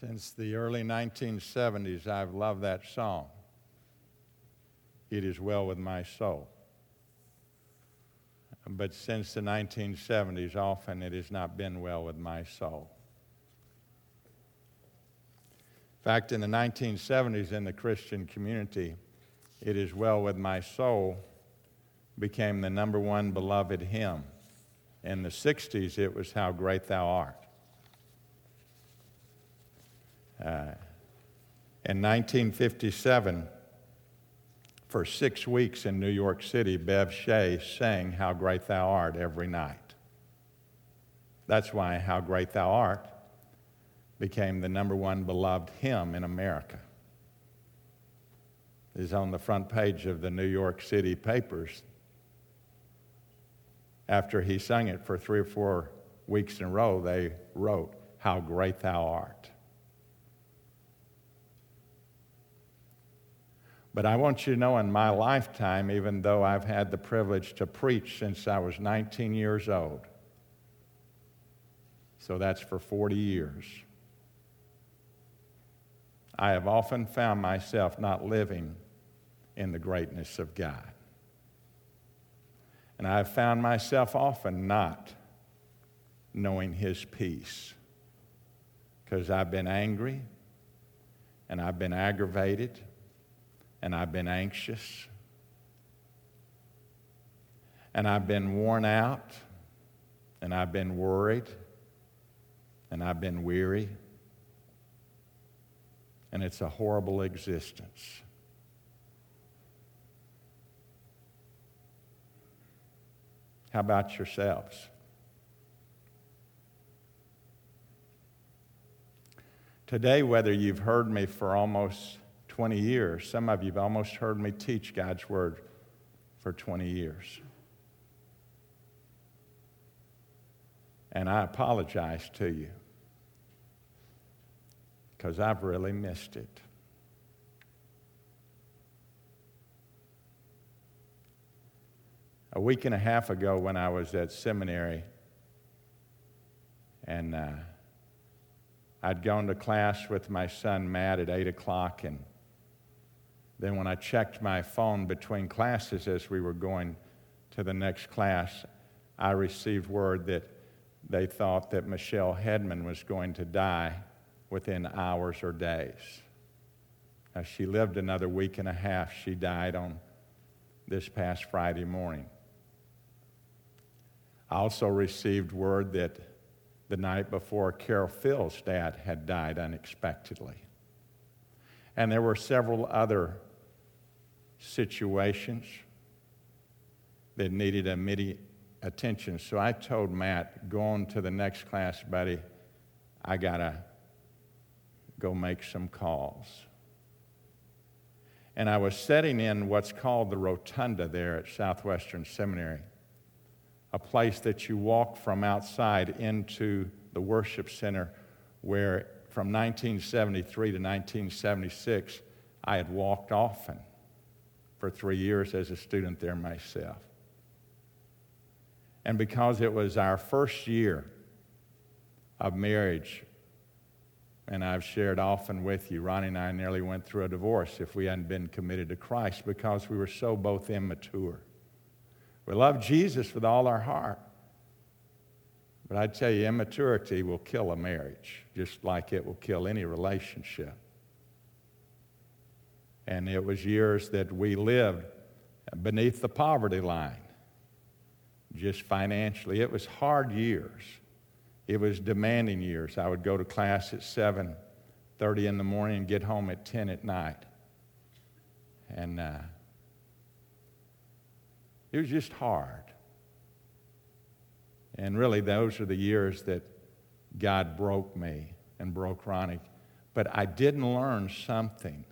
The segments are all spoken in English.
Since the early 1970s, I've loved that song. It is well with my soul. But since the 1970s, often it has not been well with my soul. In fact, in the 1970s, in the Christian community, It Is Well With My Soul became the number one beloved hymn. In the 60s, it was How Great Thou Art. Uh, Uh, in 1957, for six weeks in New York City, Bev Shea sang How Great Thou Art every night. That's why How Great Thou Art became the number one beloved hymn in America. Is on the front page of the New York City papers. After he sung it for three or four weeks in a row, they wrote, How Great Thou Art. But I want you to know in my lifetime, even though I've had the privilege to preach since I was 19 years old, so that's for 40 years, I have often found myself not living in the greatness of God. And I have found myself often not knowing His peace because I've been angry and I've been aggravated and I've been anxious and I've been worn out and I've been worried and I've been weary. And it's a horrible existence. How about yourselves? Today, whether you've heard me for almost 20 years. Some of you have almost heard me teach God's Word for 20 years. And I apologize to you because I've really missed it. A week and a half ago, when I was at seminary, and uh, I'd gone to class with my son Matt at 8 o'clock, and then, when I checked my phone between classes as we were going to the next class, I received word that they thought that Michelle Hedman was going to die within hours or days. Now, she lived another week and a half. She died on this past Friday morning. I also received word that the night before, Carol Phil's dad had died unexpectedly. And there were several other situations that needed immediate attention. So I told Matt, go on to the next class, buddy. I got to go make some calls. And I was sitting in what's called the rotunda there at Southwestern Seminary, a place that you walk from outside into the worship center where from 1973 to 1976 I had walked often for three years as a student there myself. And because it was our first year of marriage, and I've shared often with you, Ronnie and I nearly went through a divorce if we hadn't been committed to Christ because we were so both immature. We love Jesus with all our heart. But I tell you, immaturity will kill a marriage, just like it will kill any relationship. And it was years that we lived beneath the poverty line, just financially. It was hard years. It was demanding years. I would go to class at 7:30 in the morning and get home at 10 at night. And uh, it was just hard. And really, those are the years that God broke me and broke Ronnie. But I didn't learn something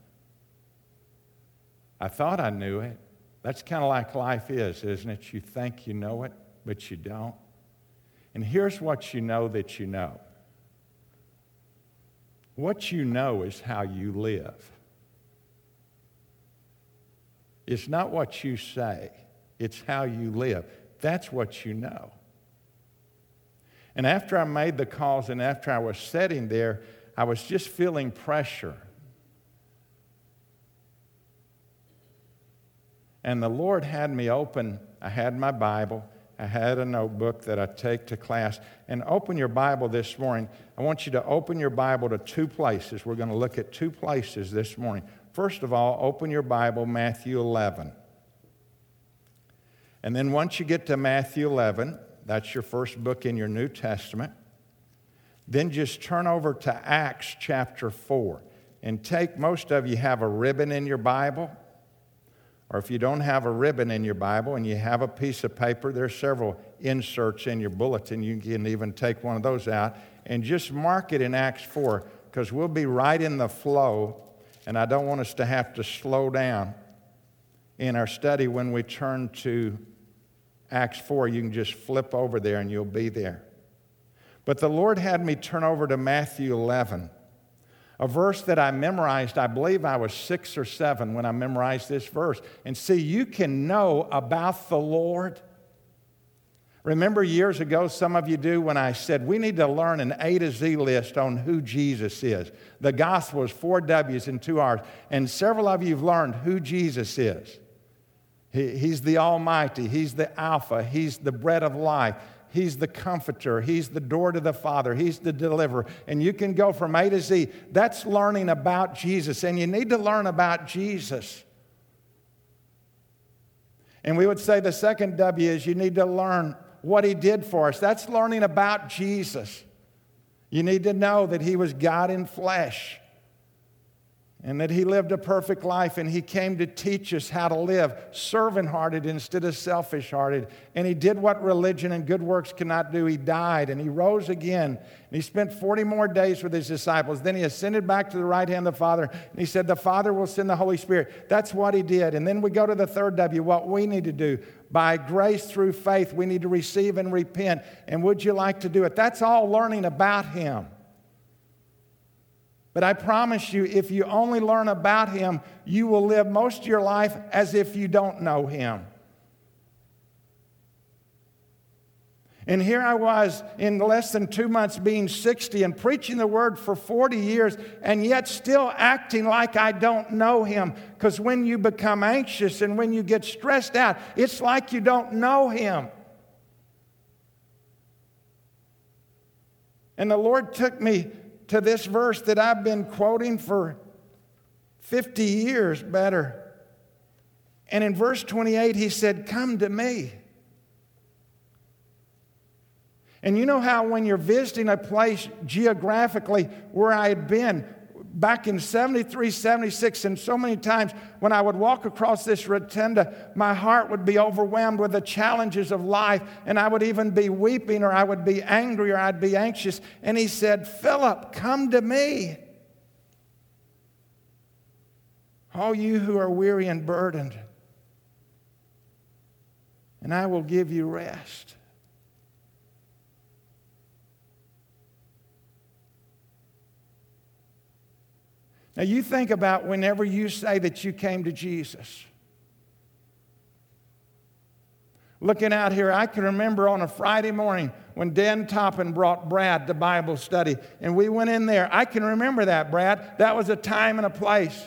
I thought I knew it. That's kind of like life is, isn't it? You think you know it, but you don't. And here's what you know that you know what you know is how you live. It's not what you say, it's how you live. That's what you know. And after I made the calls and after I was sitting there, I was just feeling pressure. And the Lord had me open, I had my Bible, I had a notebook that I take to class. And open your Bible this morning. I want you to open your Bible to two places. We're going to look at two places this morning. First of all, open your Bible, Matthew 11. And then once you get to Matthew 11, that's your first book in your New Testament, then just turn over to Acts chapter 4. And take, most of you have a ribbon in your Bible. Or if you don't have a ribbon in your Bible and you have a piece of paper, there's several inserts in your bulletin. You can even take one of those out and just mark it in Acts 4 because we'll be right in the flow, and I don't want us to have to slow down in our study when we turn to Acts 4. You can just flip over there and you'll be there. But the Lord had me turn over to Matthew 11 a verse that I memorized, I believe I was six or seven when I memorized this verse. And see, you can know about the Lord. Remember years ago, some of you do, when I said we need to learn an A to Z list on who Jesus is. The gospel is four W's and two R's. And several of you have learned who Jesus is. He, he's the Almighty, He's the Alpha, He's the bread of life. He's the comforter. He's the door to the Father. He's the deliverer. And you can go from A to Z. That's learning about Jesus. And you need to learn about Jesus. And we would say the second W is you need to learn what He did for us. That's learning about Jesus. You need to know that He was God in flesh and that he lived a perfect life and he came to teach us how to live servant hearted instead of selfish hearted. And he did what religion and good works cannot do. He died and he rose again. And he spent 40 more days with his disciples. Then he ascended back to the right hand of the Father and he said, The Father will send the Holy Spirit. That's what he did. And then we go to the third W, what we need to do. By grace through faith, we need to receive and repent. And would you like to do it? That's all learning about him. But I promise you, if you only learn about him, you will live most of your life as if you don't know him. And here I was in less than two months being 60 and preaching the word for 40 years, and yet still acting like I don't know him. Because when you become anxious and when you get stressed out, it's like you don't know him. And the Lord took me to this verse that I've been quoting for 50 years better. And in verse 28, he said, Come to me. And you know how when you're visiting a place geographically where I had been, back in 73, 76, and so many times when I would walk across this rotunda, my heart would be overwhelmed with the challenges of life, and I would even be weeping, or I would be angry, or I'd be anxious. And he said, Philip, come to me. All you who are weary and burdened, and I will give you rest. Now, you think about whenever you say that you came to Jesus. Looking out here, I can remember on a Friday morning when Dan Toppin brought Brad to Bible study, and we went in there. I can remember that, Brad. That was a time and a place.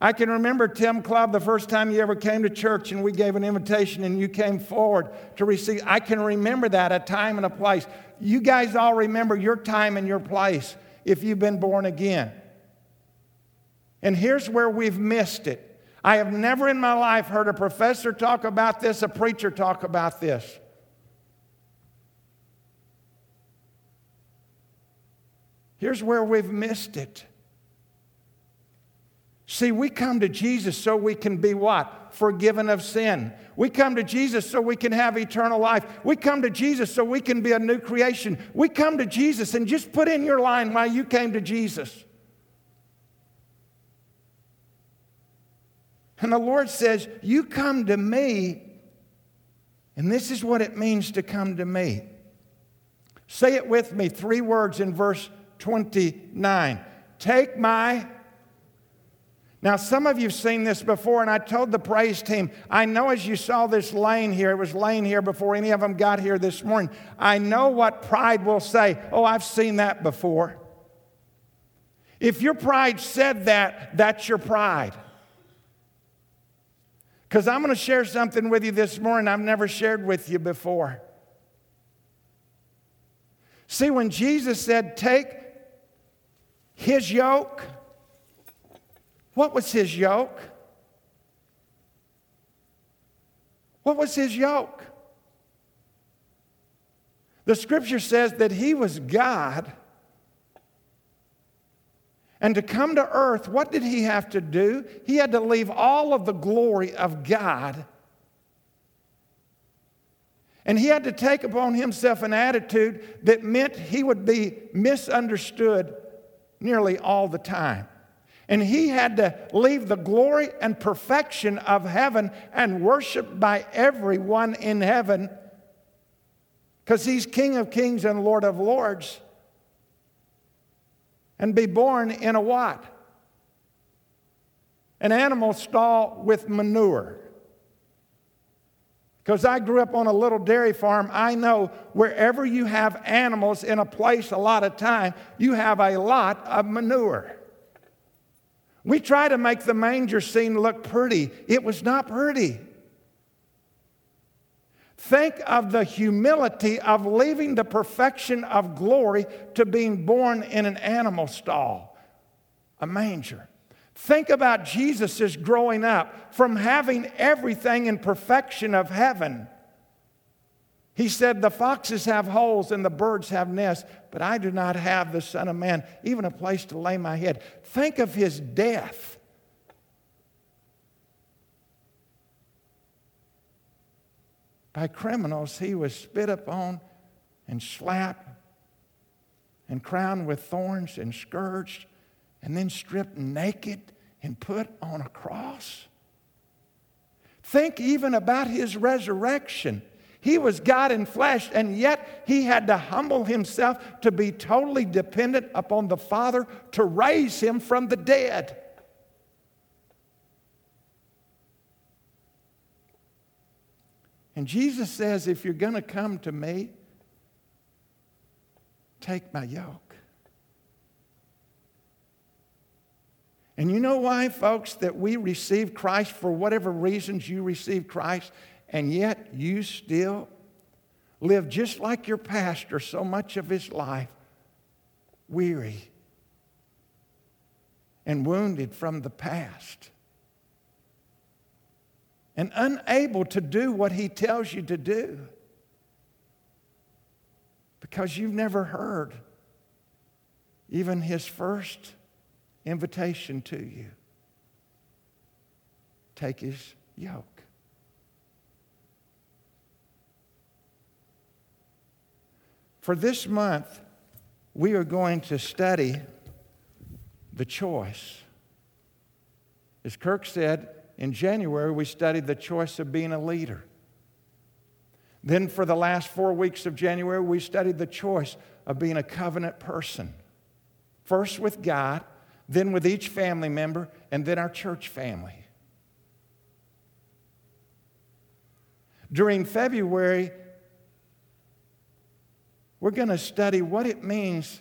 I can remember Tim Club the first time you ever came to church and we gave an invitation and you came forward to receive. I can remember that, a time and a place. You guys all remember your time and your place if you've been born again. And here's where we've missed it. I have never in my life heard a professor talk about this, a preacher talk about this. Here's where we've missed it. See, we come to Jesus so we can be what? Forgiven of sin. We come to Jesus so we can have eternal life. We come to Jesus so we can be a new creation. We come to Jesus and just put in your line why you came to Jesus. And the Lord says, You come to me, and this is what it means to come to me. Say it with me, three words in verse 29. Take my. Now, some of you have seen this before, and I told the praise team, I know as you saw this lane here, it was laying here before any of them got here this morning. I know what pride will say. Oh, I've seen that before. If your pride said that, that's your pride. Because I'm going to share something with you this morning I've never shared with you before. See, when Jesus said, Take his yoke, what was his yoke? What was his yoke? The scripture says that he was God. And to come to earth, what did he have to do? He had to leave all of the glory of God. And he had to take upon himself an attitude that meant he would be misunderstood nearly all the time. And he had to leave the glory and perfection of heaven and worshiped by everyone in heaven because he's King of kings and Lord of lords. And be born in a what? An animal stall with manure. Because I grew up on a little dairy farm, I know wherever you have animals in a place a lot of time, you have a lot of manure. We try to make the manger scene look pretty. It was not pretty. Think of the humility of leaving the perfection of glory to being born in an animal stall, a manger. Think about Jesus' growing up from having everything in perfection of heaven. He said, The foxes have holes and the birds have nests, but I do not have the Son of Man, even a place to lay my head. Think of his death. By criminals, he was spit upon and slapped and crowned with thorns and scourged and then stripped naked and put on a cross. Think even about his resurrection. He was God in flesh, and yet he had to humble himself to be totally dependent upon the Father to raise him from the dead. And Jesus says, If you're going to come to me, take my yoke. And you know why, folks, that we receive Christ for whatever reasons you receive Christ, and yet you still live just like your pastor so much of his life, weary and wounded from the past, and unable to do what he tells you to do because you've never heard even his first invitation to you take his yoke. For this month, we are going to study the choice. As Kirk said, in January, we studied the choice of being a leader. Then, for the last four weeks of January, we studied the choice of being a covenant person. First with God, then with each family member, and then our church family. During February, we're going to study what it means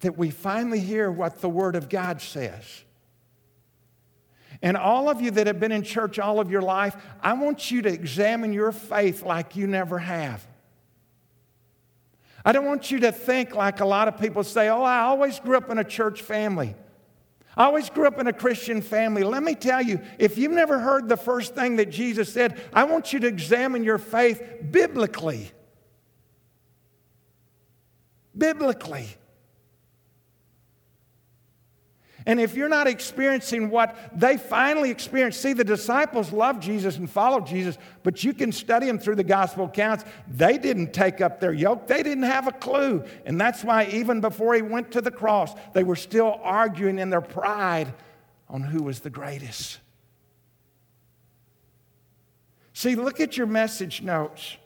that we finally hear what the Word of God says. And all of you that have been in church all of your life, I want you to examine your faith like you never have. I don't want you to think like a lot of people say, oh, I always grew up in a church family. I always grew up in a Christian family. Let me tell you, if you've never heard the first thing that Jesus said, I want you to examine your faith biblically. Biblically. And if you're not experiencing what they finally experienced, see, the disciples loved Jesus and followed Jesus, but you can study them through the gospel accounts. They didn't take up their yoke, they didn't have a clue. And that's why, even before he went to the cross, they were still arguing in their pride on who was the greatest. See, look at your message notes.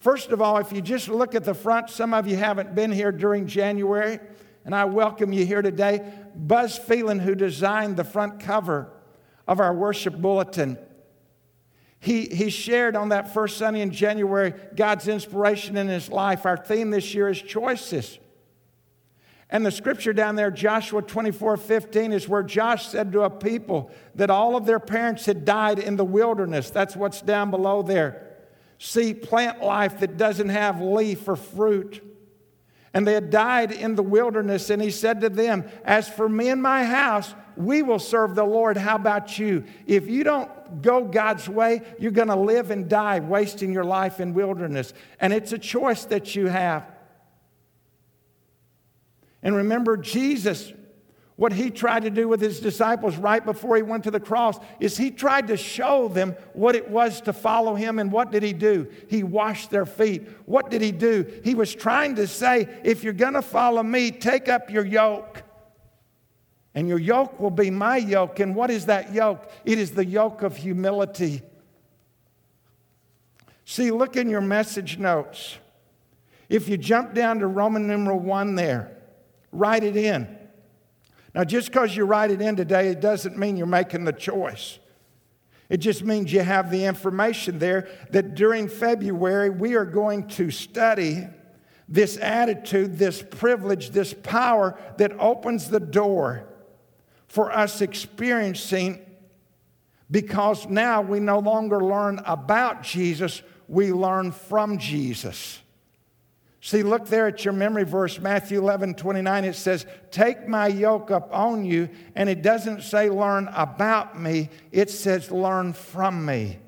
First of all, if you just look at the front, some of you haven't been here during January and I welcome you here today. Buzz Phelan, who designed the front cover of our worship bulletin, he, he shared on that first Sunday in January God's inspiration in his life. Our theme this year is choices. And the scripture down there, Joshua 24 15, is where Josh said to a people that all of their parents had died in the wilderness. That's what's down below there. See, plant life that doesn't have leaf or fruit. And they had died in the wilderness. And he said to them, As for me and my house, we will serve the Lord. How about you? If you don't go God's way, you're going to live and die wasting your life in wilderness. And it's a choice that you have. And remember, Jesus, what he tried to do with his disciples right before he went to the cross is he tried to show them what it was to follow him. And what did he do? He washed their feet. What did he do? He was trying to say, if you're going to follow me, take up your yoke. And your yoke will be my yoke. And what is that yoke? It is the yoke of humility. See, look in your message notes. If you jump down to Roman numeral 1 there, Write it in. Now, just because you write it in today, it doesn't mean you're making the choice. It just means you have the information there that during February we are going to study this attitude, this privilege, this power that opens the door for us experiencing because now we no longer learn about Jesus, we learn from Jesus. See, look there at your memory verse, Matthew 11, 29. It says, Take my yoke up on you. And it doesn't say learn about me, it says learn from me.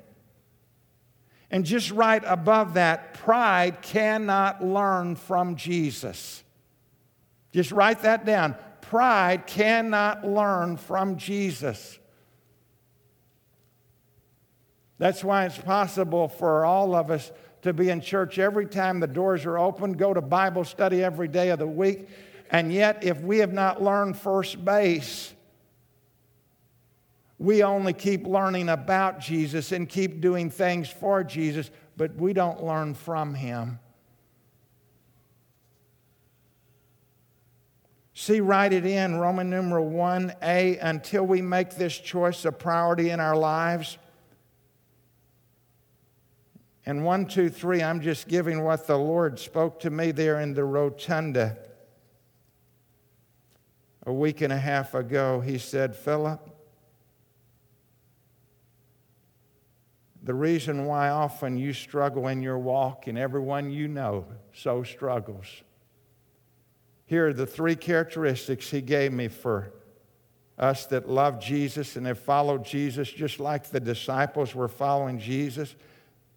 And just right above that, pride cannot learn from Jesus. Just write that down. Pride cannot learn from Jesus. That's why it's possible for all of us to be in church every time the doors are open, go to Bible study every day of the week. And yet, if we have not learned first base, we only keep learning about Jesus and keep doing things for Jesus, but we don't learn from him. See, write it in Roman numeral 1a until we make this choice a priority in our lives. And one, two, three, I'm just giving what the Lord spoke to me there in the rotunda a week and a half ago. He said, Philip, the reason why often you struggle in your walk, and everyone you know so struggles. Here are the three characteristics he gave me for us that love Jesus and have followed Jesus, just like the disciples were following Jesus.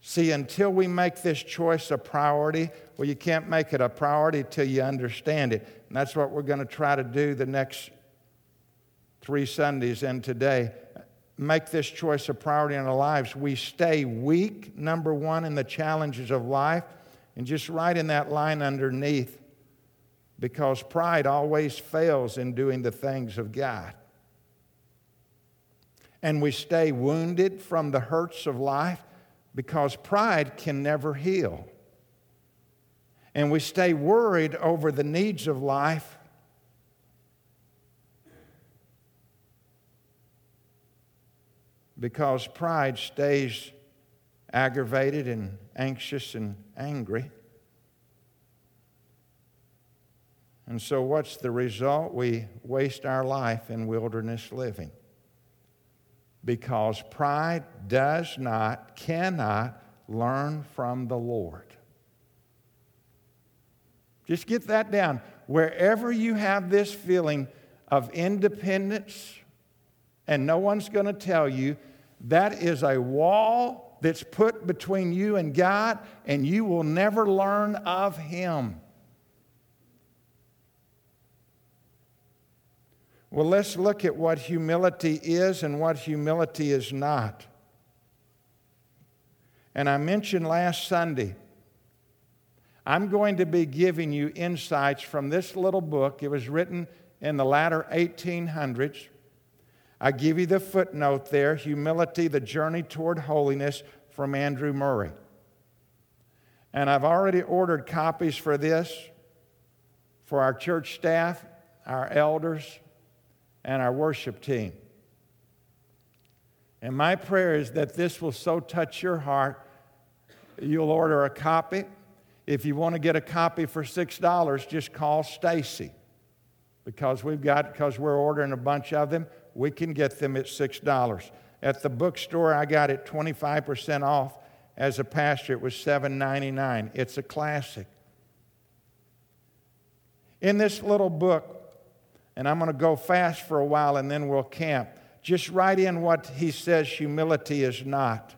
See, until we make this choice a priority, well, you can't make it a priority till you understand it. And that's what we're going to try to do the next three Sundays and today. Make this choice a priority in our lives. We stay weak, number one, in the challenges of life. And just write in that line underneath, because pride always fails in doing the things of God. And we stay wounded from the hurts of life because pride can never heal. And we stay worried over the needs of life. Because pride stays aggravated and anxious and angry. And so, what's the result? We waste our life in wilderness living because pride does not, cannot learn from the Lord. Just get that down. Wherever you have this feeling of independence, and no one's going to tell you, that is a wall that's put between you and God, and you will never learn of Him. Well, let's look at what humility is and what humility is not. And I mentioned last Sunday, I'm going to be giving you insights from this little book. It was written in the latter 1800s. I give you the footnote there Humility, the Journey Toward Holiness from Andrew Murray. And I've already ordered copies for this for our church staff, our elders, and our worship team. And my prayer is that this will so touch your heart, you'll order a copy. If you want to get a copy for $6, just call Stacy. because we've got because we're ordering a bunch of them we can get them at $6 at the bookstore i got it 25% off as a pastor it was $7.99 it's a classic in this little book and i'm going to go fast for a while and then we'll camp just write in what he says humility is not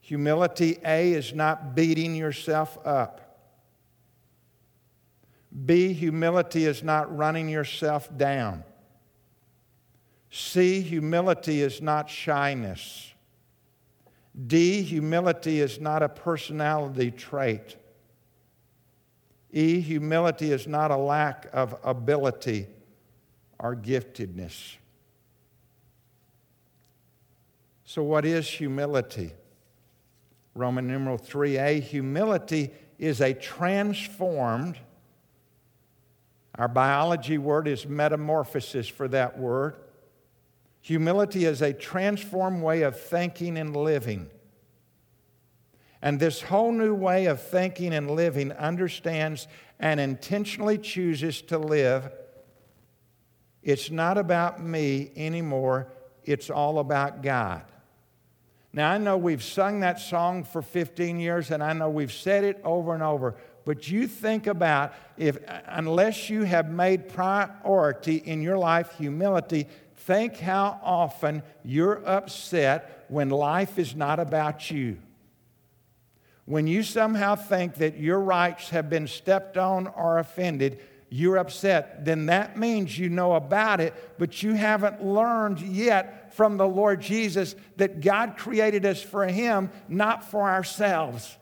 humility a is not beating yourself up B, humility is not running yourself down. C, humility is not shyness. D, humility is not a personality trait. E, humility is not a lack of ability or giftedness. So, what is humility? Roman numeral 3a humility is a transformed our biology word is metamorphosis for that word. Humility is a transformed way of thinking and living. And this whole new way of thinking and living understands and intentionally chooses to live. It's not about me anymore, it's all about God. Now, I know we've sung that song for 15 years, and I know we've said it over and over, but you think about if, unless you have made priority in your life humility, think how often you're upset when life is not about you. When you somehow think that your rights have been stepped on or offended, you're upset, then that means you know about it, but you haven't learned yet from the Lord Jesus that God created us for Him, not for ourselves.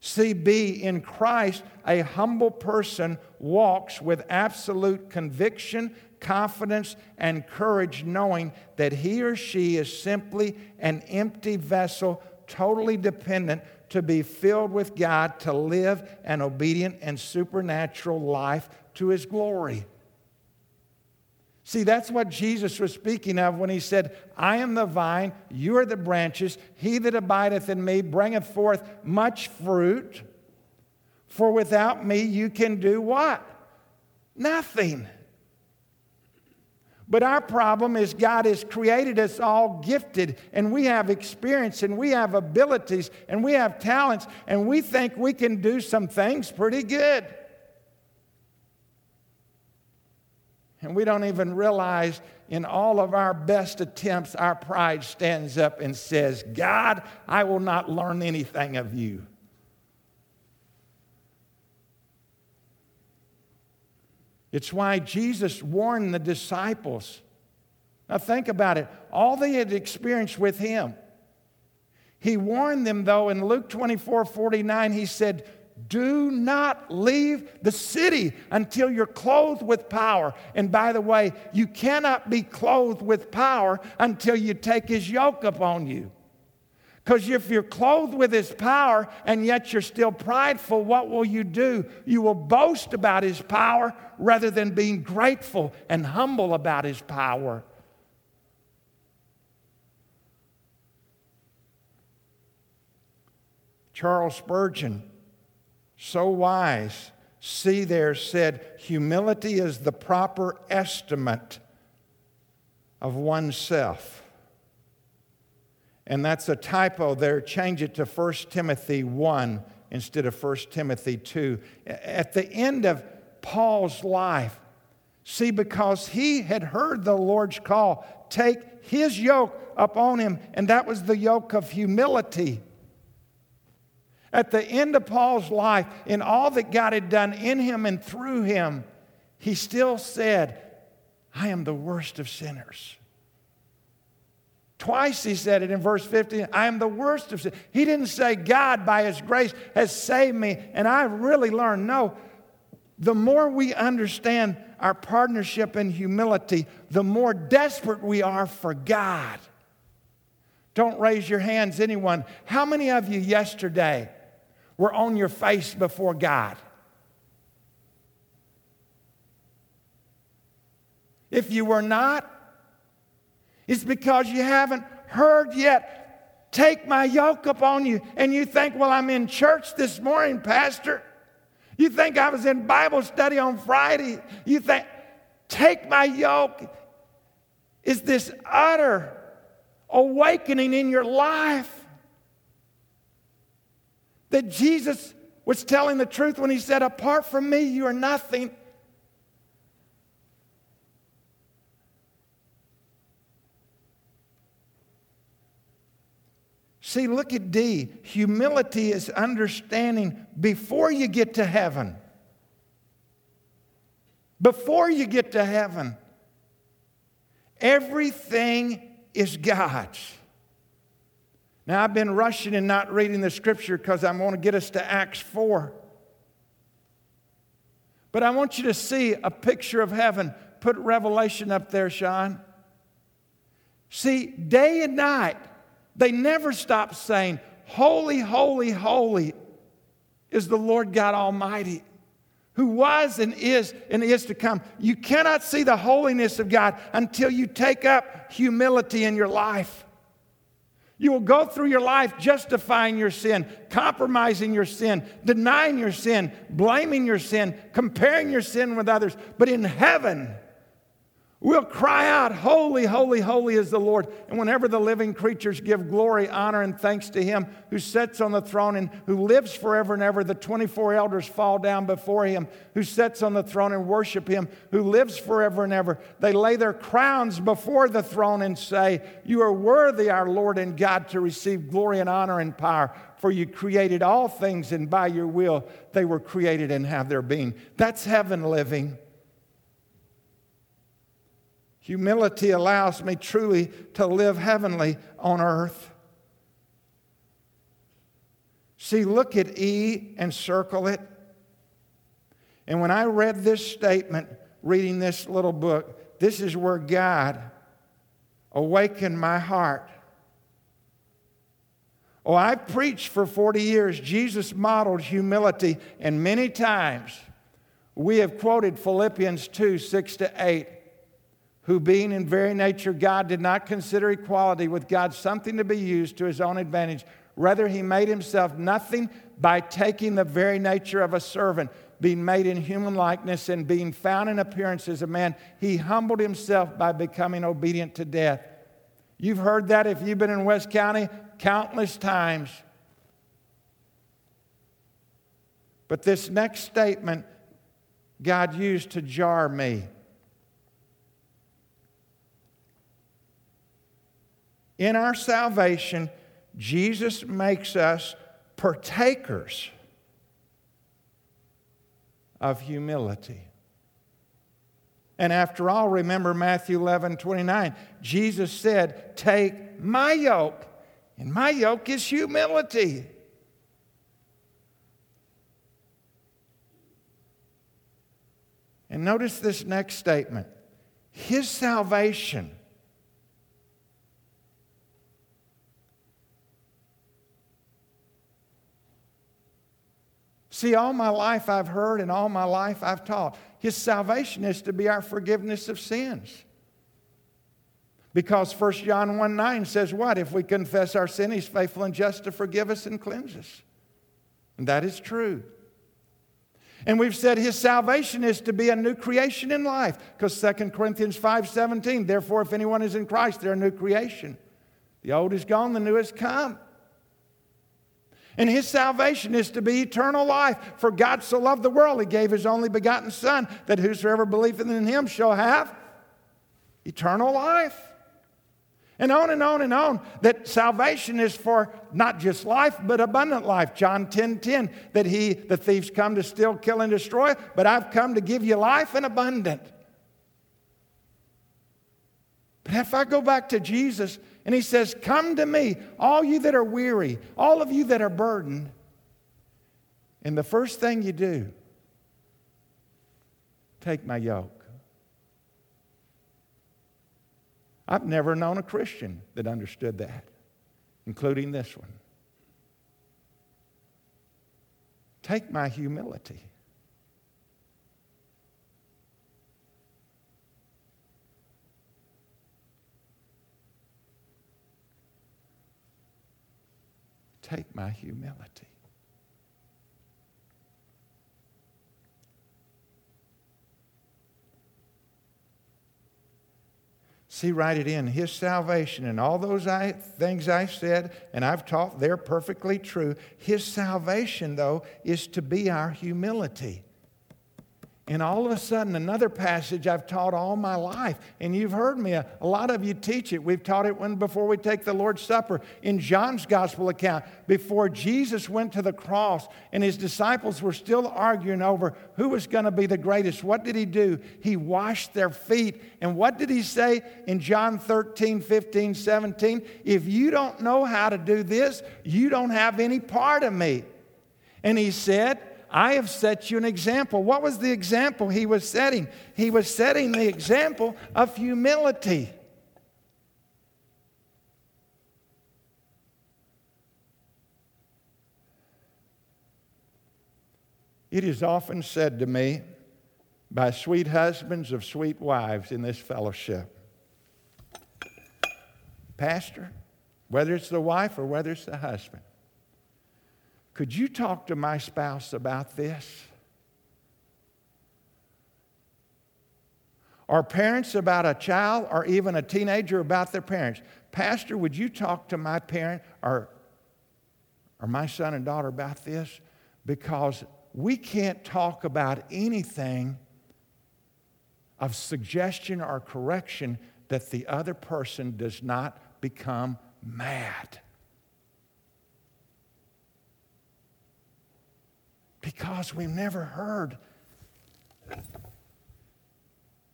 CB, in Christ, a humble person walks with absolute conviction, confidence, and courage, knowing that he or she is simply an empty vessel, totally dependent to be filled with God to live an obedient and supernatural life to his glory. See, that's what Jesus was speaking of when he said, I am the vine, you are the branches. He that abideth in me bringeth forth much fruit. For without me, you can do what? Nothing. But our problem is God has created us all gifted, and we have experience, and we have abilities, and we have talents, and we think we can do some things pretty good. And we don't even realize in all of our best attempts, our pride stands up and says, God, I will not learn anything of you. It's why Jesus warned the disciples. Now, think about it. All they had experienced with him. He warned them, though, in Luke 24 49, he said, do not leave the city until you're clothed with power. And by the way, you cannot be clothed with power until you take his yoke upon you. Because if you're clothed with his power and yet you're still prideful, what will you do? You will boast about his power rather than being grateful and humble about his power. Charles Spurgeon so wise, see there said, humility is the proper estimate of oneself. And that's a typo there. Change it to 1 Timothy 1 instead of 1 Timothy 2. At the end of Paul's life, see, because he had heard the Lord's call, take his yoke upon him, and that was the yoke of humility. At the end of Paul's life, in all that God had done in him and through him, he still said, I am the worst of sinners. Twice he said it in verse 15 I am the worst of sinners. He didn't say, God, by his grace, has saved me and I really learned. No, the more we understand our partnership in humility, the more desperate we are for God. Don't raise your hands, anyone. How many of you yesterday were on your face before God. If you were not, it's because you haven't heard yet. Take my yoke upon you. And you think, well, I'm in church this morning, Pastor. You think I was in Bible study on Friday? You think, take my yoke is this utter awakening in your life that Jesus was telling the truth when he said, Apart from me, you are nothing. See, look at D. Humility is understanding before you get to heaven. Before you get to heaven, everything is God's. Now, I've been rushing and not reading the scripture because I want to get us to Acts 4. But I want you to see a picture of heaven. Put Revelation up there, Sean. See, day and night, they never stop saying, Holy, holy, holy is the Lord God Almighty, who was and is and is to come. You cannot see the holiness of God until you take up humility in your life. You will go through your life justifying your sin, compromising your sin, denying your sin, blaming your sin, comparing your sin with others. But in heaven, We'll cry out, Holy, holy, holy is the Lord. And whenever the living creatures give glory, honor, and thanks to Him who sits on the throne and who lives forever and ever, the 24 elders fall down before Him who sits on the throne and worship Him who lives forever and ever. They lay their crowns before the throne and say, You are worthy, our Lord and God, to receive glory and honor and power. For you created all things, and by your will they were created and have their being. That's heaven living. Humility allows me truly to live heavenly on earth. See, look at E and circle it. And when I read this statement, reading this little book, this is where God awakened my heart. Oh, I've preached for 40 years. Jesus modeled humility, and many times we have quoted Philippians 2 6 to 8 who, being in very nature God, did not consider equality with God something to be used to his own advantage. Rather, he made himself nothing by taking the very nature of a servant, being made in human likeness and being found in appearance as a man. He humbled himself by becoming obedient to death. You've heard that if you've been in West County countless times. But this next statement God used to jar me. In our salvation, Jesus makes us partakers of humility. And after all, remember Matthew 11 29. Jesus said, Take my yoke, and my yoke is humility. And notice this next statement His salvation See, all my life I've heard and all my life I've taught. His salvation is to be our forgiveness of sins. Because 1 John 1 9 says, What? If we confess our sin, He's faithful and just to forgive us and cleanse us. And that is true. And we've said his salvation is to be a new creation in life because 2 Corinthians 5:17 therefore if anyone is in Christ they're a new creation. The old is gone the new has come. And his salvation is to be eternal life. For God so loved the world, he gave his only begotten Son, that whosoever believeth in him shall have eternal life. And on and on and on. That salvation is for not just life, but abundant life. John 10 10, that he, the thieves come to steal, kill, and destroy, but I've come to give you life and abundant. But if I go back to Jesus and he says, Come to me, all you that are weary, all of you that are burdened. And the first thing you do, take my yoke. I've never known a Christian that understood that, including this one. Take my humility. take my humility. See, write it in. His salvation and all those I, things I said and I've taught, they're perfectly true. His salvation, though, is to be our humility. And all of a sudden, another passage I've taught all my life, and you've heard me, a, a, lot of you teach it. We've taught it when before we take the Lord's Supper. In John's gospel account, before Jesus went to the cross and his disciples were still arguing over who was going to be the greatest, what did he do? He washed their feet. And what did he say in John 13, 15, 17? If you don't know how to do this, you don't have any part of me. And he said, I have set you an example. What was the example he was setting? He was setting the example of humility. It is often said to me by sweet husbands of sweet wives in this fellowship Pastor, whether it's the wife or whether it's the husband, could you talk to my spouse about this? Or parents about a child or even a teenager about their parents. Pastor, would you talk to my parent or, or my son and daughter about this? Because we can't talk about anything of suggestion or correction that the other person does not become mad. Because we've never heard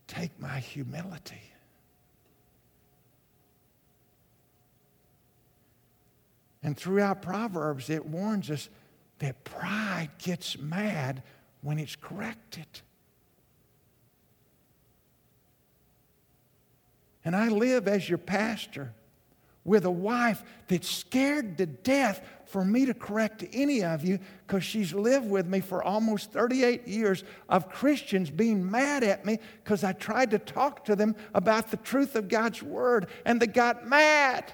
take my humility. And throughout Proverbs, it warns us that pride gets mad when it's corrected. And I live as your pastor with a wife that's scared to death for me to correct any of you because she's lived with me for almost 38 years of Christians being mad at me because I tried to talk to them about the truth of God's word and they got mad.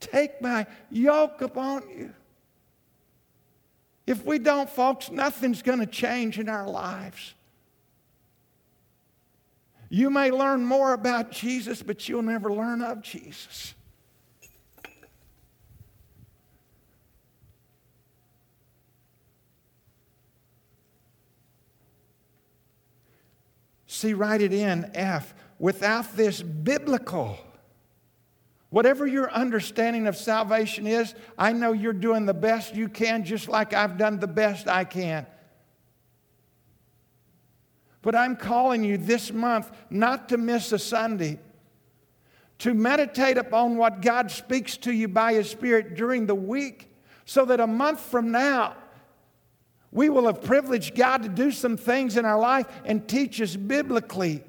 Take my yoke upon you. If we don't, folks, nothing's going to change in our lives. You may learn more about Jesus, but you'll never learn of Jesus. See, write it in F. Without this biblical, whatever your understanding of salvation is, I know you're doing the best you can, just like I've done the best I can. But I'm calling you this month not to miss a Sunday, to meditate upon what God speaks to you by His Spirit during the week, so that a month from now, we will have privileged God to do some things in our life and teach us biblically.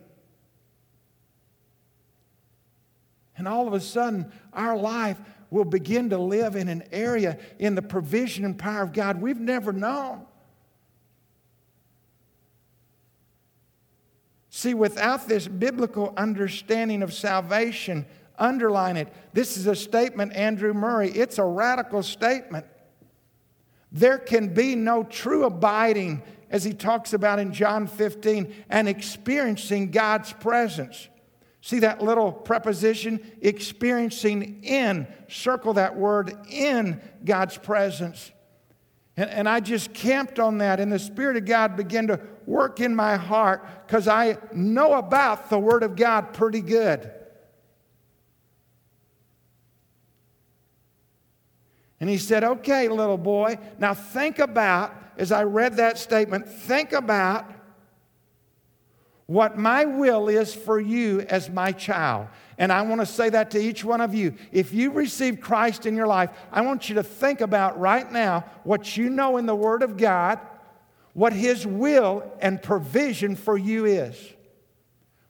And all of a sudden, our life will begin to live in an area in the provision and power of God we've never known. See, without this biblical understanding of salvation, underline it. This is a statement, Andrew Murray. It's a radical statement. There can be no true abiding, as he talks about in John 15, and experiencing God's presence. See that little preposition, experiencing in, circle that word in God's presence. And, and I just camped on that, and the Spirit of God began to work in my heart because I know about the Word of God pretty good. And he said, Okay, little boy, now think about, as I read that statement, think about what my will is for you as my child. And I want to say that to each one of you. If you receive Christ in your life, I want you to think about right now what you know in the Word of God, what His will and provision for you is.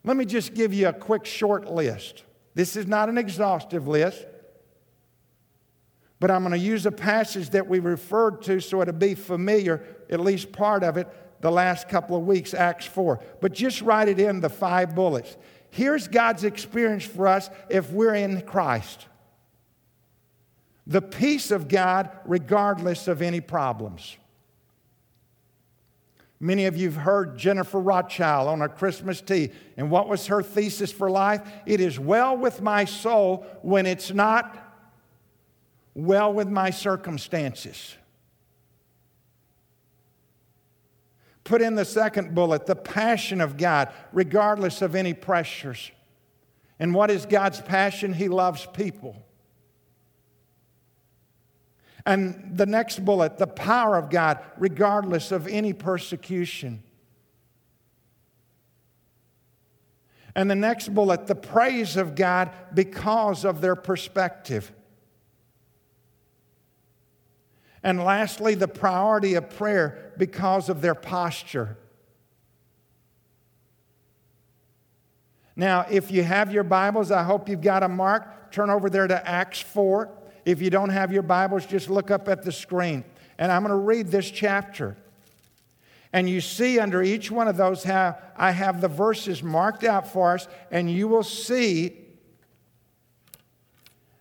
Let me just give you a quick short list. This is not an exhaustive list, but I'm going to use a passage that we referred to so it'll be familiar, at least part of it, the last couple of weeks, Acts 4. But just write it in the five bullets. Here's God's experience for us if we're in Christ the peace of God, regardless of any problems. Many of you have heard Jennifer Rothschild on a Christmas tea. And what was her thesis for life? It is well with my soul when it's not well with my circumstances. Put in the second bullet the passion of God, regardless of any pressures. And what is God's passion? He loves people. And the next bullet, the power of God, regardless of any persecution. And the next bullet, the praise of God because of their perspective. And lastly, the priority of prayer because of their posture. Now, if you have your Bibles, I hope you've got a mark. Turn over there to Acts 4. If you don't have your Bibles, just look up at the screen. And I'm going to read this chapter. And you see under each one of those how I have the verses marked out for us, and you will see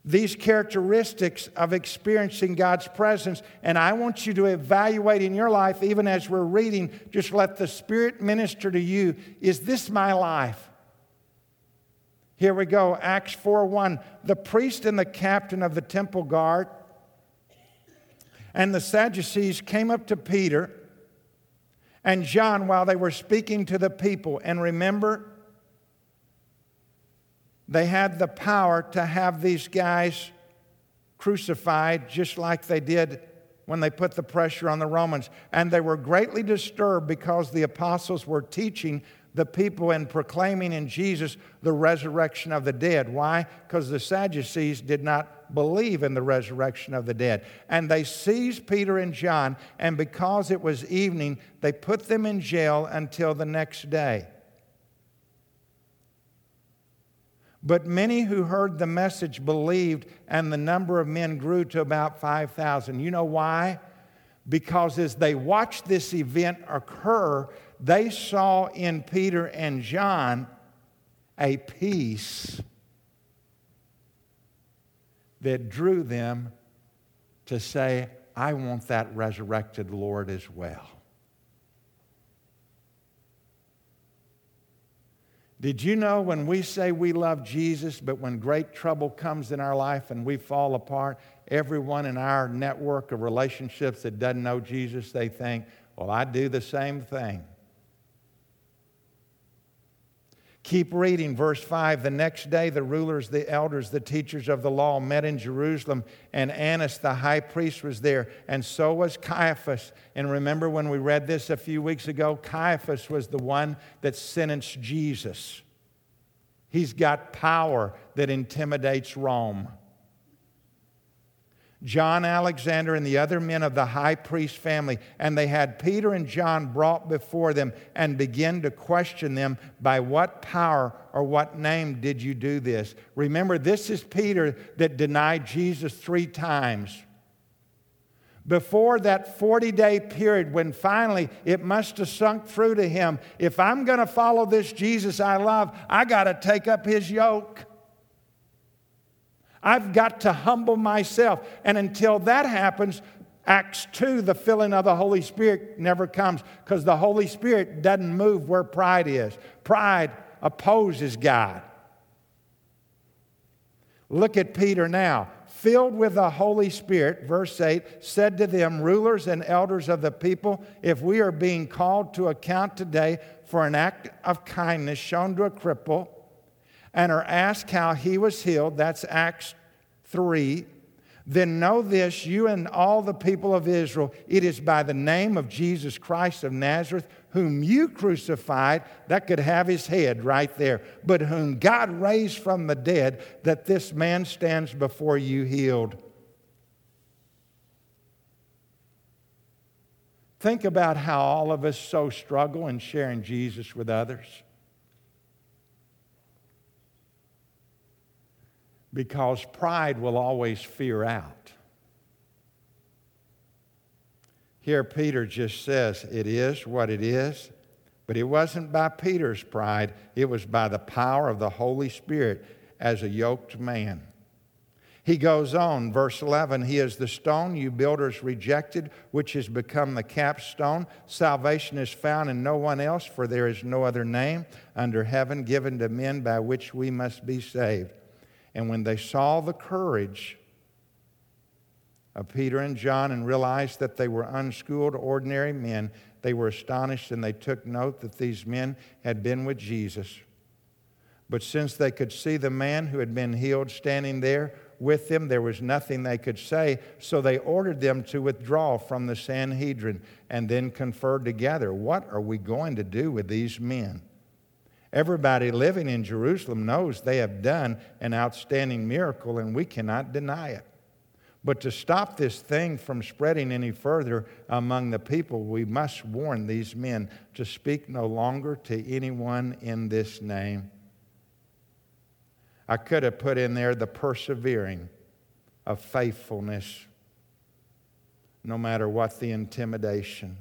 these characteristics of experiencing God's presence. And I want you to evaluate in your life, even as we're reading, just let the Spirit minister to you. Is this my life? Here we go, Acts 4 1. The priest and the captain of the temple guard and the Sadducees came up to Peter and John while they were speaking to the people. And remember, they had the power to have these guys crucified just like they did when they put the pressure on the Romans. And they were greatly disturbed because the apostles were teaching the people and proclaiming in Jesus the resurrection of the dead. Why? Because the Sadducees did not believe in the resurrection of the dead. And they seized Peter and John, and because it was evening, they put them in jail until the next day. But many who heard the message believed, and the number of men grew to about 5,000. You know why? Because as they watched this event occur, they saw in Peter and John a peace that drew them to say, I want that resurrected Lord as well. Did you know when we say we love Jesus, but when great trouble comes in our life and we fall apart, everyone in our network of relationships that doesn't know Jesus, they think, well, I do the same thing. Keep reading, verse 5. The next day, the rulers, the elders, the teachers of the law met in Jerusalem, and Annas, the high priest, was there, and so was Caiaphas. And remember when we read this a few weeks ago? Caiaphas was the one that sentenced Jesus. He's got power that intimidates Rome. John Alexander and the other men of the high priest family, and they had Peter and John brought before them and began to question them by what power or what name did you do this? Remember, this is Peter that denied Jesus three times. Before that 40 day period, when finally it must have sunk through to him if I'm going to follow this Jesus I love, I got to take up his yoke. I've got to humble myself. And until that happens, Acts 2, the filling of the Holy Spirit never comes because the Holy Spirit doesn't move where pride is. Pride opposes God. Look at Peter now. Filled with the Holy Spirit, verse 8, said to them, Rulers and elders of the people, if we are being called to account today for an act of kindness shown to a cripple, and are asked how he was healed, that's Acts 3, then know this, you and all the people of Israel, it is by the name of Jesus Christ of Nazareth, whom you crucified, that could have his head right there, but whom God raised from the dead, that this man stands before you healed. Think about how all of us so struggle in sharing Jesus with others. Because pride will always fear out. Here, Peter just says, It is what it is. But it wasn't by Peter's pride, it was by the power of the Holy Spirit as a yoked man. He goes on, verse 11 He is the stone you builders rejected, which has become the capstone. Salvation is found in no one else, for there is no other name under heaven given to men by which we must be saved. And when they saw the courage of Peter and John and realized that they were unschooled, ordinary men, they were astonished and they took note that these men had been with Jesus. But since they could see the man who had been healed standing there, with them. There was nothing they could say, so they ordered them to withdraw from the Sanhedrin and then conferred together. What are we going to do with these men? Everybody living in Jerusalem knows they have done an outstanding miracle, and we cannot deny it. But to stop this thing from spreading any further among the people, we must warn these men to speak no longer to anyone in this name. I could have put in there the persevering of faithfulness, no matter what the intimidation.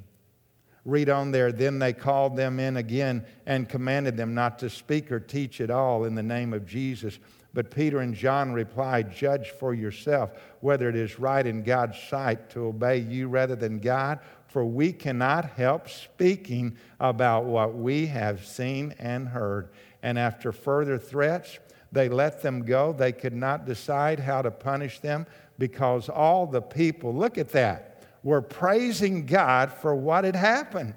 Read on there, then they called them in again and commanded them not to speak or teach at all in the name of Jesus. But Peter and John replied, Judge for yourself whether it is right in God's sight to obey you rather than God, for we cannot help speaking about what we have seen and heard. And after further threats, they let them go. They could not decide how to punish them because all the people, look at that, were praising God for what had happened.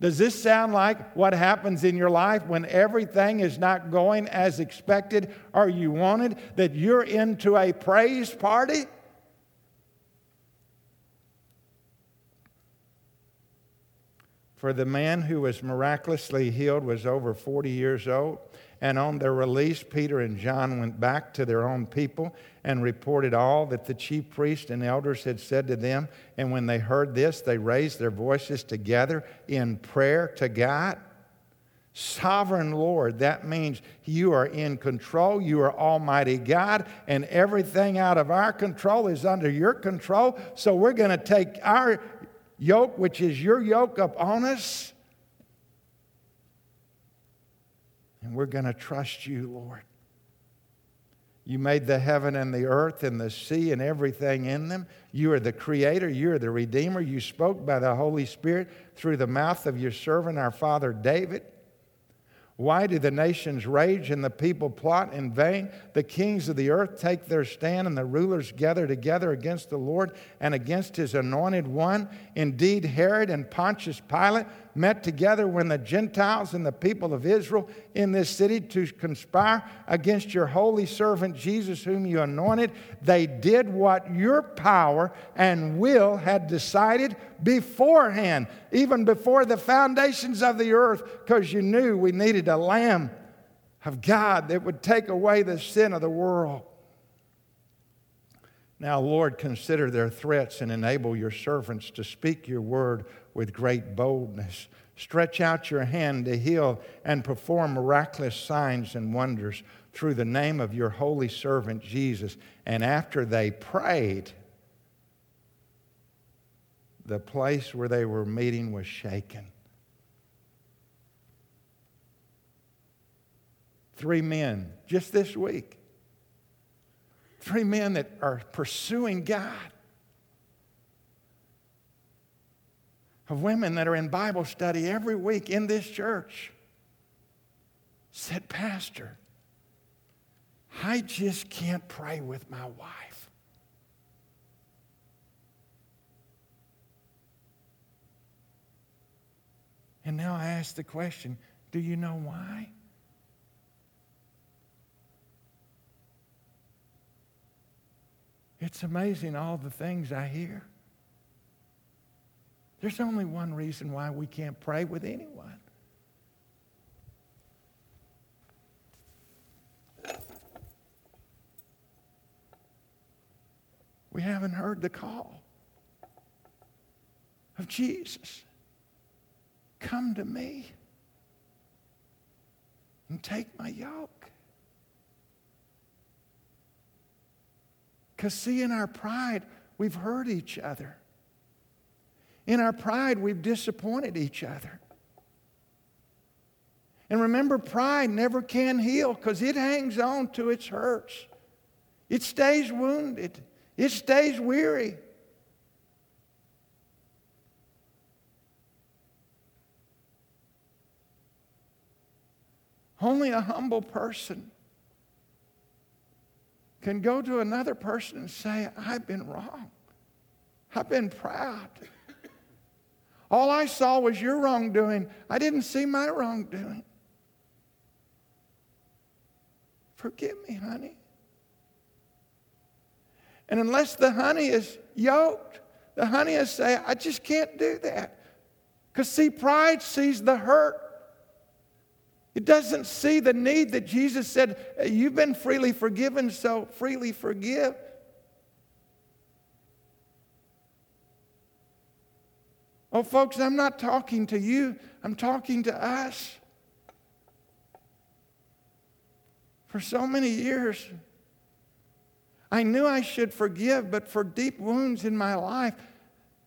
Does this sound like what happens in your life when everything is not going as expected or you wanted? That you're into a praise party? For the man who was miraculously healed was over 40 years old. And on their release, Peter and John went back to their own people and reported all that the chief priests and elders had said to them. And when they heard this, they raised their voices together in prayer to God. Sovereign Lord, that means you are in control. You are Almighty God, and everything out of our control is under your control. So we're going to take our yoke, which is your yoke, upon us. And we're going to trust you, Lord. You made the heaven and the earth and the sea and everything in them. You are the creator. You are the redeemer. You spoke by the Holy Spirit through the mouth of your servant, our father David. Why do the nations rage and the people plot in vain? The kings of the earth take their stand and the rulers gather together against the Lord and against his anointed one. Indeed, Herod and Pontius Pilate met together when the Gentiles and the people of Israel in this city to conspire against your holy servant Jesus, whom you anointed. They did what your power and will had decided beforehand, even before the foundations of the earth, because you knew we needed a lamb of God that would take away the sin of the world. Now, Lord, consider their threats and enable your servants to speak your word with great boldness. Stretch out your hand to heal and perform miraculous signs and wonders through the name of your holy servant Jesus. And after they prayed, the place where they were meeting was shaken. Three men just this week Three men that are pursuing God. Of women that are in Bible study every week in this church said, Pastor, I just can't pray with my wife. And now I ask the question do you know why? It's amazing all the things I hear. There's only one reason why we can't pray with anyone. We haven't heard the call of Jesus. Come to me and take my yoke. Because, see, in our pride, we've hurt each other. In our pride, we've disappointed each other. And remember, pride never can heal because it hangs on to its hurts. It stays wounded, it stays weary. Only a humble person can go to another person and say, I've been wrong. I've been proud. All I saw was your wrongdoing. I didn't see my wrongdoing. Forgive me, honey. And unless the honey is yoked, the honey is saying, I just can't do that. Because, see, pride sees the hurt. It doesn't see the need that Jesus said, You've been freely forgiven, so freely forgive. Oh, folks, I'm not talking to you, I'm talking to us. For so many years, I knew I should forgive, but for deep wounds in my life,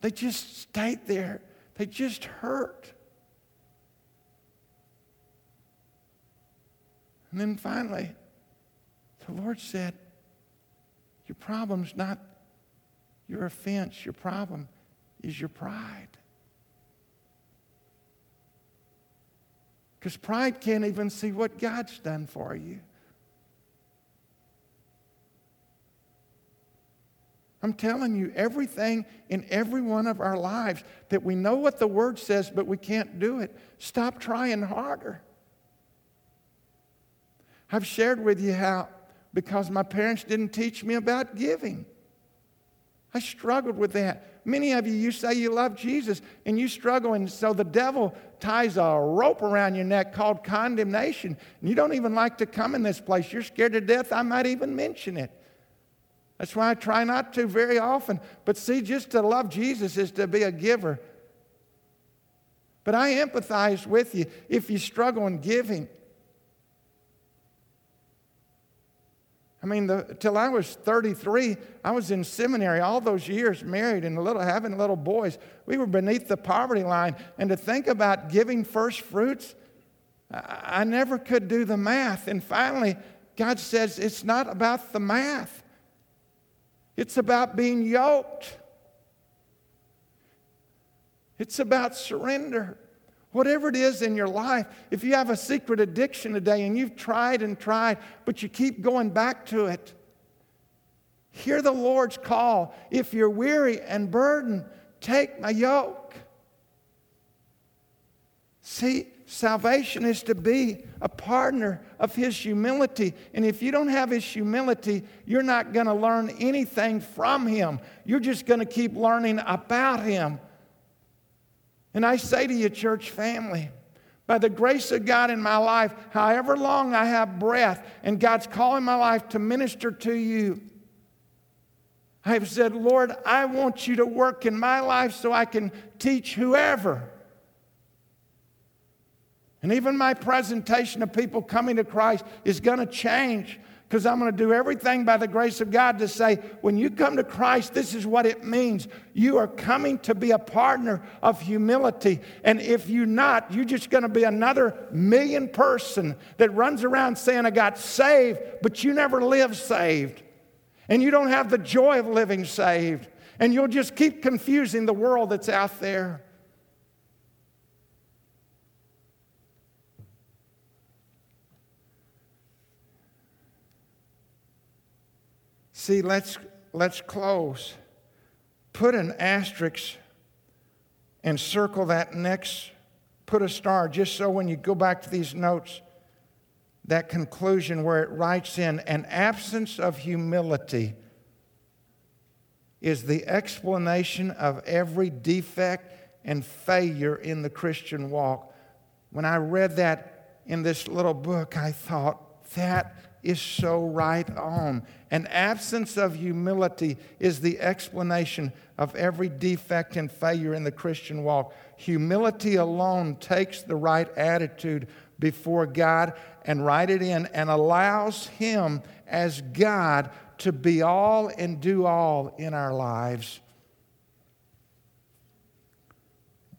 they just stayed there. They just hurt. And then finally, the Lord said, Your problem's not your offense, your problem is your pride. Because pride can't even see what God's done for you. I'm telling you, everything in every one of our lives that we know what the Word says, but we can't do it, stop trying harder. I've shared with you how, because my parents didn't teach me about giving, I struggled with that. Many of you, you say you love Jesus and you struggle, and so the devil ties a rope around your neck called condemnation. And you don't even like to come in this place. You're scared to death, I might even mention it. That's why I try not to very often. But see, just to love Jesus is to be a giver. But I empathize with you if you struggle in giving. I mean, the, till I was 33, I was in seminary all those years, married and little, having little boys. We were beneath the poverty line. And to think about giving first fruits, I, I never could do the math. And finally, God says it's not about the math, it's about being yoked, it's about surrender. Whatever it is in your life, if you have a secret addiction today and you've tried and tried, but you keep going back to it, hear the Lord's call. If you're weary and burdened, take my yoke. See, salvation is to be a partner of His humility. And if you don't have His humility, you're not going to learn anything from Him. You're just going to keep learning about Him. And I say to you, church family, by the grace of God in my life, however long I have breath, and God's calling my life to minister to you, I have said, Lord, I want you to work in my life so I can teach whoever. And even my presentation of people coming to Christ is going to change because I'm going to do everything by the grace of God to say, when you come to Christ, this is what it means. You are coming to be a partner of humility. And if you're not, you're just going to be another million person that runs around saying, I got saved, but you never live saved. And you don't have the joy of living saved. And you'll just keep confusing the world that's out there. See, let's, let's close. Put an asterisk and circle that next, put a star, just so when you go back to these notes, that conclusion where it writes in an absence of humility is the explanation of every defect and failure in the Christian walk. When I read that in this little book, I thought, that is so right on. An absence of humility is the explanation of every defect and failure in the Christian walk. Humility alone takes the right attitude before God and write it in and allows Him as God to be all and do all in our lives.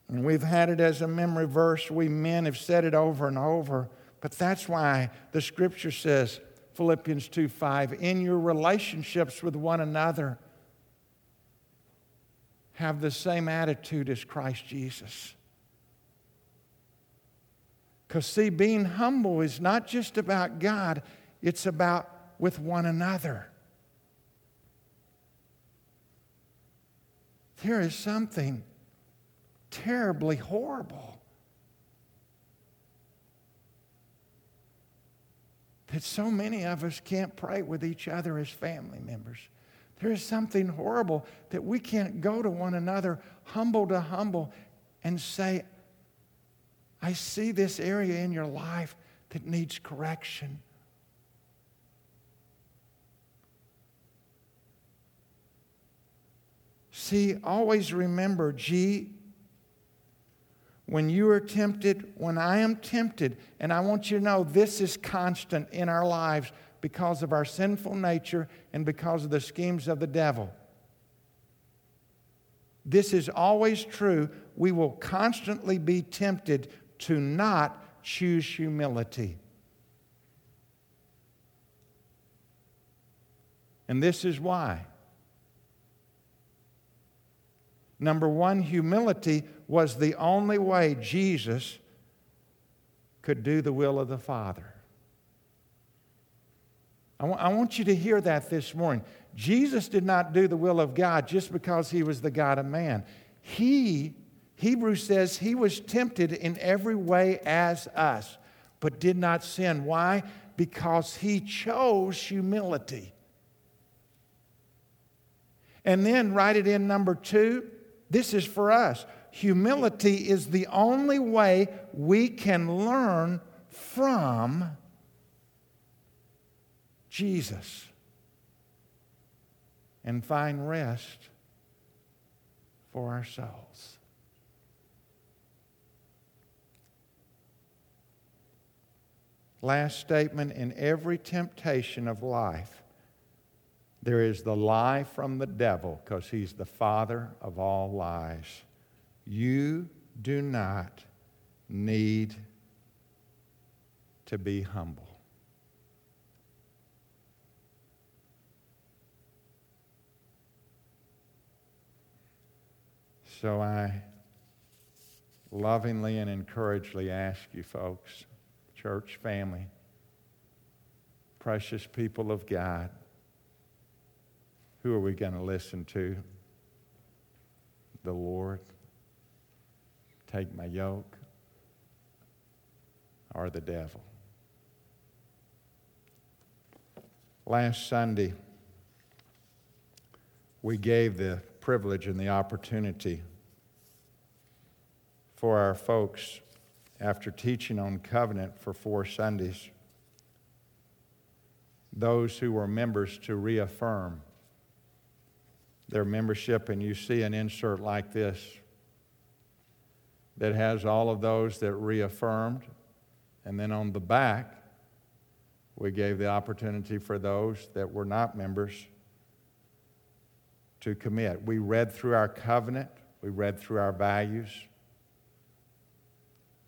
And we've had it as a memory verse. We men have said it over and over. But that's why the scripture says, Philippians 2 5, in your relationships with one another, have the same attitude as Christ Jesus. Because, see, being humble is not just about God, it's about with one another. There is something terribly horrible that so many of us can't pray with each other as family members. There is something horrible that we can't go to one another, humble to humble, and say, I see this area in your life that needs correction. See, always remember, G, when you are tempted, when I am tempted, and I want you to know this is constant in our lives because of our sinful nature and because of the schemes of the devil. This is always true. We will constantly be tempted to not choose humility. And this is why. Number one, humility was the only way Jesus could do the will of the Father. I, w- I want you to hear that this morning. Jesus did not do the will of God just because he was the God of man. He Hebrews says he was tempted in every way as us, but did not sin. Why? Because he chose humility. And then write it in number two. This is for us. Humility is the only way we can learn from Jesus and find rest for our souls. Last statement in every temptation of life, there is the lie from the devil because he's the father of all lies. You do not need to be humble. So I lovingly and encouragingly ask you folks church family, precious people of God, who are we going to listen to? The Lord. Take my yoke or the devil. Last Sunday, we gave the privilege and the opportunity for our folks after teaching on covenant for four Sundays, those who were members to reaffirm their membership, and you see an insert like this that has all of those that reaffirmed, and then on the back, we gave the opportunity for those that were not members to commit. We read through our covenant, we read through our values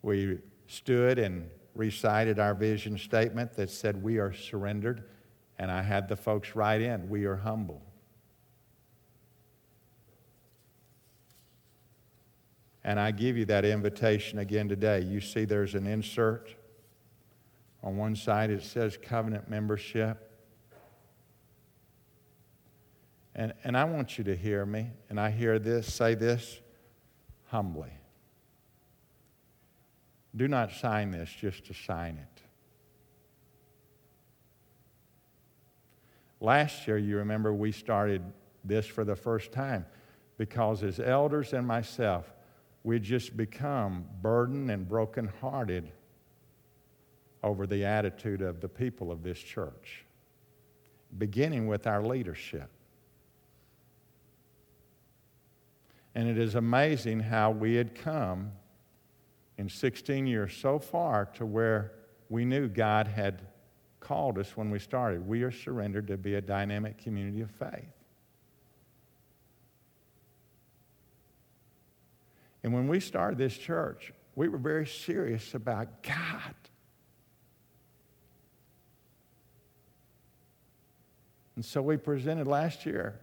we stood and recited our vision statement that said, We are surrendered. And I had the folks write in, We are humble. And I give you that invitation again today. You see, there's an insert. On one side, it says covenant membership. And, and I want you to hear me, and I hear this, say this humbly. Do not sign this just to sign it. Last year, you remember, we started this for the first time because as elders and myself, we just become burdened and brokenhearted over the attitude of the people of this church, beginning with our leadership. And it is amazing how we had come in 16 years so far to where we knew God had called us when we started. We are surrendered to be a dynamic community of faith. And when we started this church, we were very serious about God. And so we presented last year.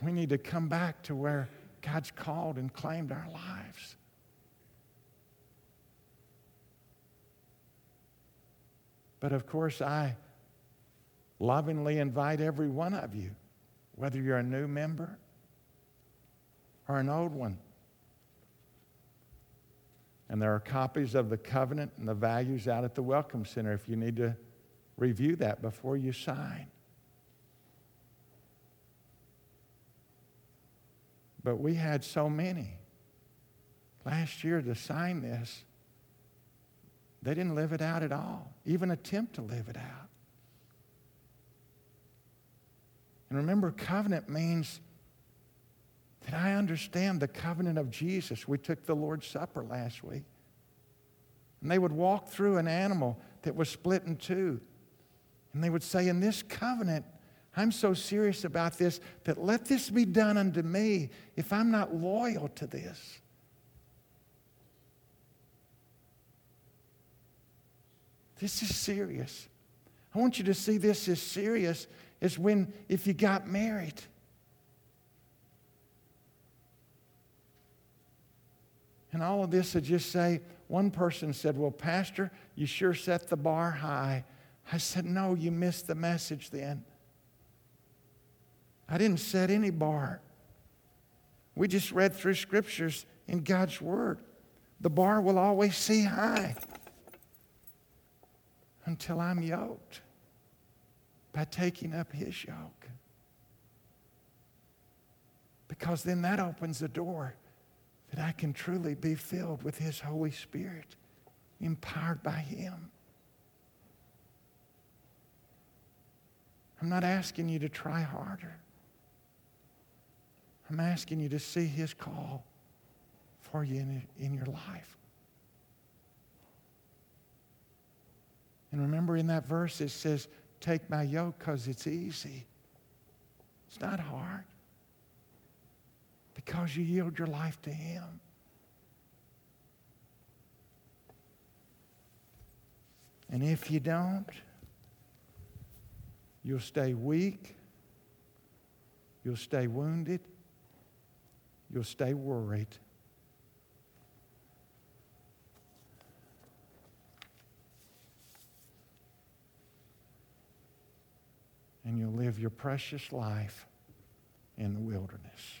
We need to come back to where God's called and claimed our lives. But of course, I lovingly invite every one of you, whether you're a new member or an old one. And there are copies of the covenant and the values out at the Welcome Center if you need to review that before you sign. But we had so many last year to sign this. They didn't live it out at all, even attempt to live it out. And remember, covenant means that I understand the covenant of Jesus. We took the Lord's Supper last week. And they would walk through an animal that was split in two. And they would say, In this covenant, I'm so serious about this that let this be done unto me if I'm not loyal to this. This is serious. I want you to see this as serious as when, if you got married. And all of this to just say, one person said, Well, Pastor, you sure set the bar high. I said, No, you missed the message then. I didn't set any bar. We just read through scriptures in God's Word. The bar will always see high until I'm yoked by taking up His yoke. Because then that opens the door that I can truly be filled with His Holy Spirit, empowered by Him. I'm not asking you to try harder. I'm asking you to see His call for you in, in your life. And remember in that verse it says, Take my yoke because it's easy. It's not hard because you yield your life to Him. And if you don't, you'll stay weak, you'll stay wounded, you'll stay worried. And you'll live your precious life in the wilderness.